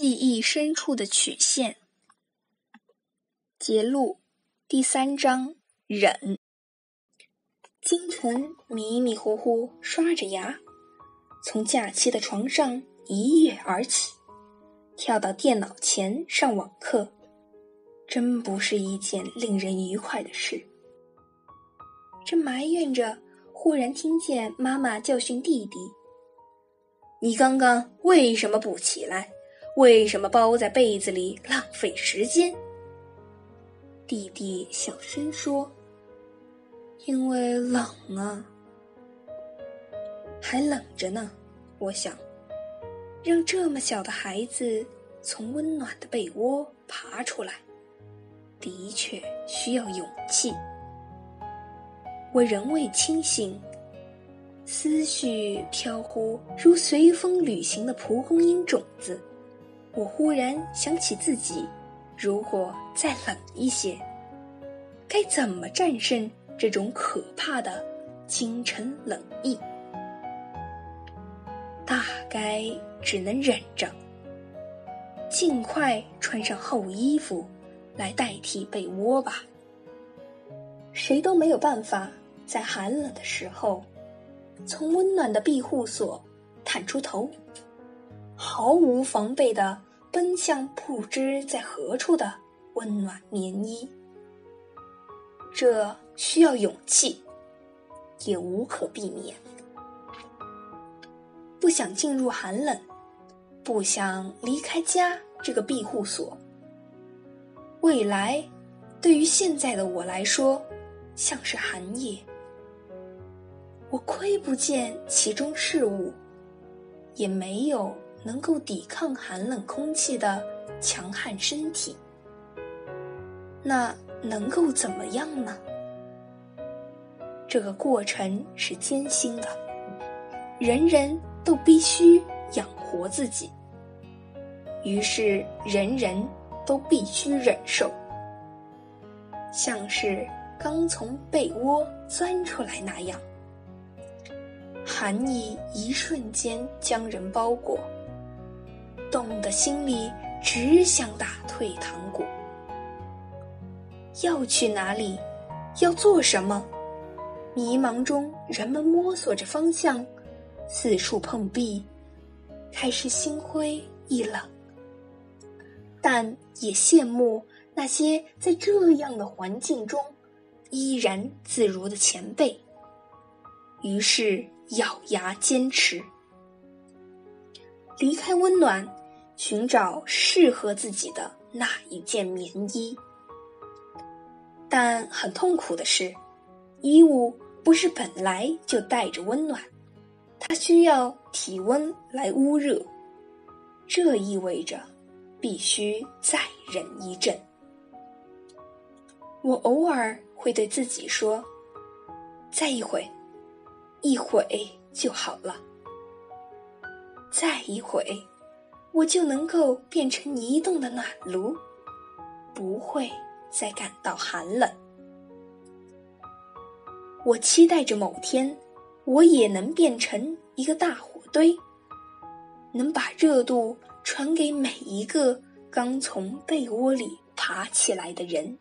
记忆深处的曲线。节录第三章：忍。清晨迷迷糊糊刷着牙，从假期的床上一跃而起，跳到电脑前上网课，真不是一件令人愉快的事。正埋怨着，忽然听见妈妈教训弟弟：“你刚刚为什么不起来？”为什么包在被子里浪费时间？弟弟小声说：“因为冷啊，还冷着呢。”我想，让这么小的孩子从温暖的被窝爬出来，的确需要勇气。我仍未清醒，思绪飘忽，如随风旅行的蒲公英种子。我忽然想起自己，如果再冷一些，该怎么战胜这种可怕的清晨冷意？大概只能忍着，尽快穿上厚衣服来代替被窝吧。谁都没有办法在寒冷的时候从温暖的庇护所探出头，毫无防备的。奔向不知在何处的温暖棉衣，这需要勇气，也无可避免。不想进入寒冷，不想离开家这个庇护所。未来，对于现在的我来说，像是寒夜。我窥不见其中事物，也没有。能够抵抗寒冷空气的强悍身体，那能够怎么样呢？这个过程是艰辛的，人人都必须养活自己，于是人人都必须忍受，像是刚从被窝钻出来那样，寒意一瞬间将人包裹。冻得心里只想打退堂鼓。要去哪里？要做什么？迷茫中，人们摸索着方向，四处碰壁，开始心灰意冷。但也羡慕那些在这样的环境中依然自如的前辈。于是咬牙坚持，离开温暖。寻找适合自己的那一件棉衣，但很痛苦的是，衣物不是本来就带着温暖，它需要体温来捂热，这意味着必须再忍一阵。我偶尔会对自己说：“再一会，一会就好了。”再一会。我就能够变成移动的暖炉，不会再感到寒冷。我期待着某天，我也能变成一个大火堆，能把热度传给每一个刚从被窝里爬起来的人。